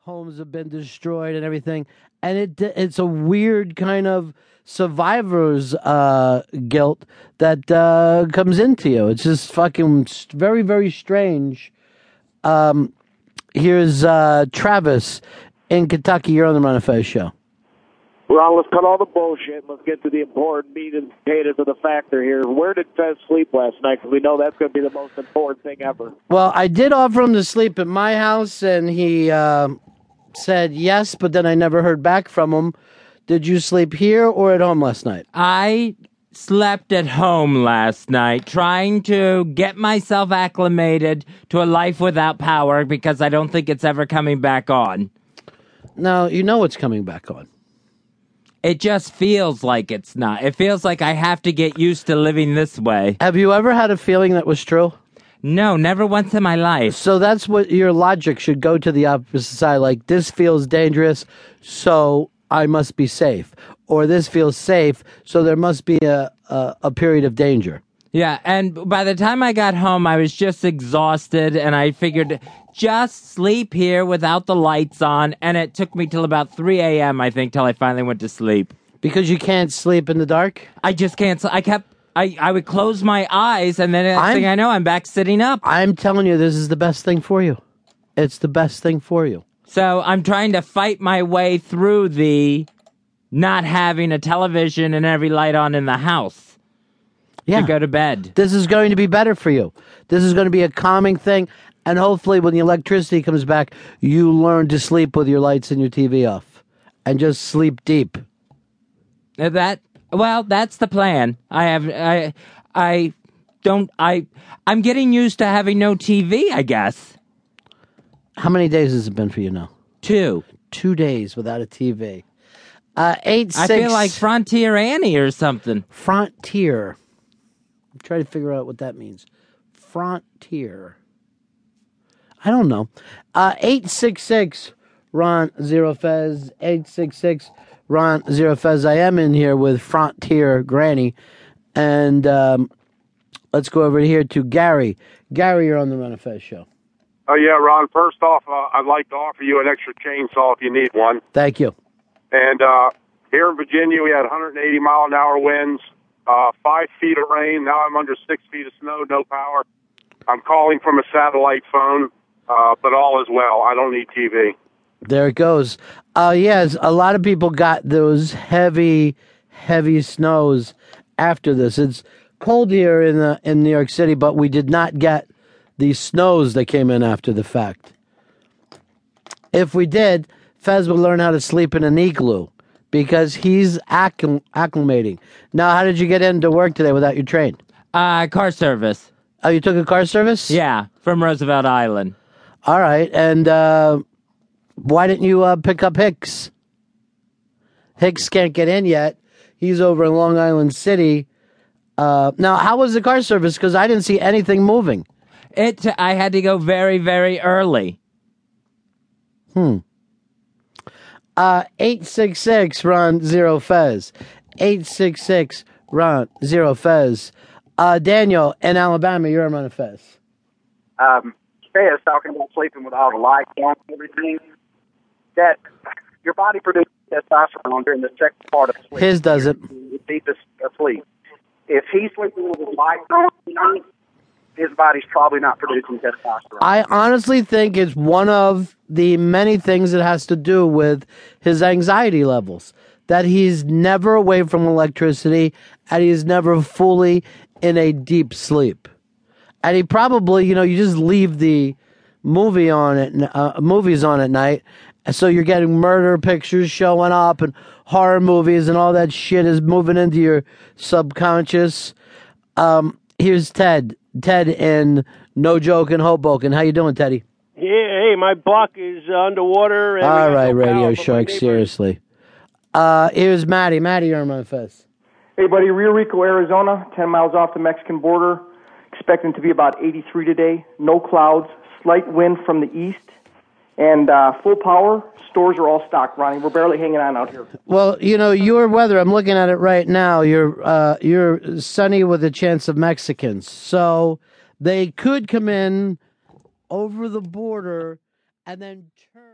homes have been destroyed and everything, and it it's a weird kind of survivor's uh, guilt that uh, comes into you. It's just fucking very very strange. Um, here's uh, Travis in Kentucky. You're on the Ron and Fez show. well, let's cut all the bullshit. Let's get to the important meat and potatoes of the factor here. Where did Fez sleep last night? Because we know that's going to be the most important thing ever. Well, I did offer him to sleep at my house, and he uh, said yes, but then I never heard back from him. Did you sleep here or at home last night? I slept at home last night trying to get myself acclimated to a life without power because I don't think it's ever coming back on. No, you know it's coming back on. It just feels like it's not. It feels like I have to get used to living this way. Have you ever had a feeling that was true? No, never once in my life. So that's what your logic should go to the opposite side. Like, this feels dangerous, so I must be safe. Or this feels safe, so there must be a, a, a period of danger. Yeah, and by the time I got home, I was just exhausted, and I figured just sleep here without the lights on, and it took me till about 3 a.m., I think, till I finally went to sleep. Because you can't sleep in the dark? I just can't. I kept. I, I would close my eyes, and then next I'm- thing I know, I'm back sitting up. I'm telling you, this is the best thing for you. It's the best thing for you. So I'm trying to fight my way through the not having a television and every light on in the house Yeah. to go to bed. This is going to be better for you. This is going to be a calming thing. And hopefully, when the electricity comes back, you learn to sleep with your lights and your TV off and just sleep deep. That well, that's the plan. I have I I don't I I'm getting used to having no TV. I guess How many days has it been for you now? two. Two days without a TV. Uh, eight I feel like Frontier Annie or something. Frontier. I'm trying to figure out what that means. Frontier. I don't know. Uh, 866 Ron Zero Fez. 866 Ron Zero Fez. I am in here with Frontier Granny. And um, let's go over here to Gary. Gary, you're on the Ron and Fez show. Oh yeah, Ron. First off, uh, I'd like to offer you an extra chainsaw if you need one. Thank you. And uh, here in Virginia, we had 180 mile an hour winds, uh, five feet of rain. Now I'm under six feet of snow, no power. I'm calling from a satellite phone, uh, but all is well. I don't need TV. There it goes. Uh, yes, a lot of people got those heavy, heavy snows after this. It's cold here in the in New York City, but we did not get the snows that came in after the fact. If we did, Fez would learn how to sleep in an igloo because he's acclim- acclimating. Now, how did you get into work today without your train? Uh, car service. Oh, you took a car service? Yeah, from Roosevelt Island. All right, and uh, why didn't you uh, pick up Hicks? Hicks can't get in yet. He's over in Long Island City. Uh, now, how was the car service? Because I didn't see anything moving. It. I had to go very very early. Hmm. Uh, 866 Ron Zero Fez. 866 Ron Zero Fez. Uh, Daniel in Alabama, you're on Ron Fez. um, Kay is talking about sleeping with all the lights on and everything. That your body produces testosterone during the second part of sleep. His doesn't. The deepest sleep. If he's sleeping with his lights on, his body's probably not producing testosterone. I honestly think it's one of the many things that has to do with his anxiety levels. That he's never away from electricity and he's never fully in a deep sleep. And he probably, you know, you just leave the movie on at uh, movies on at night, so you're getting murder pictures showing up and horror movies and all that shit is moving into your subconscious. Um, here's Ted. Ted in No Joke in Hoboken. How you doing, Teddy? Yeah, hey, my block is uh, underwater. And we All got right, no Radio but Shark. Seriously. Uh, here's Maddie. Maddie, you're on my fest. Hey, buddy, Rio Rico, Arizona, 10 miles off the Mexican border. Expecting to be about 83 today. No clouds, slight wind from the east, and uh, full power. Stores are all stocked, Ronnie. We're barely hanging on out here. Well, you know your weather. I'm looking at it right now. You're uh, you're sunny with a chance of Mexicans, so they could come in over the border and then turn.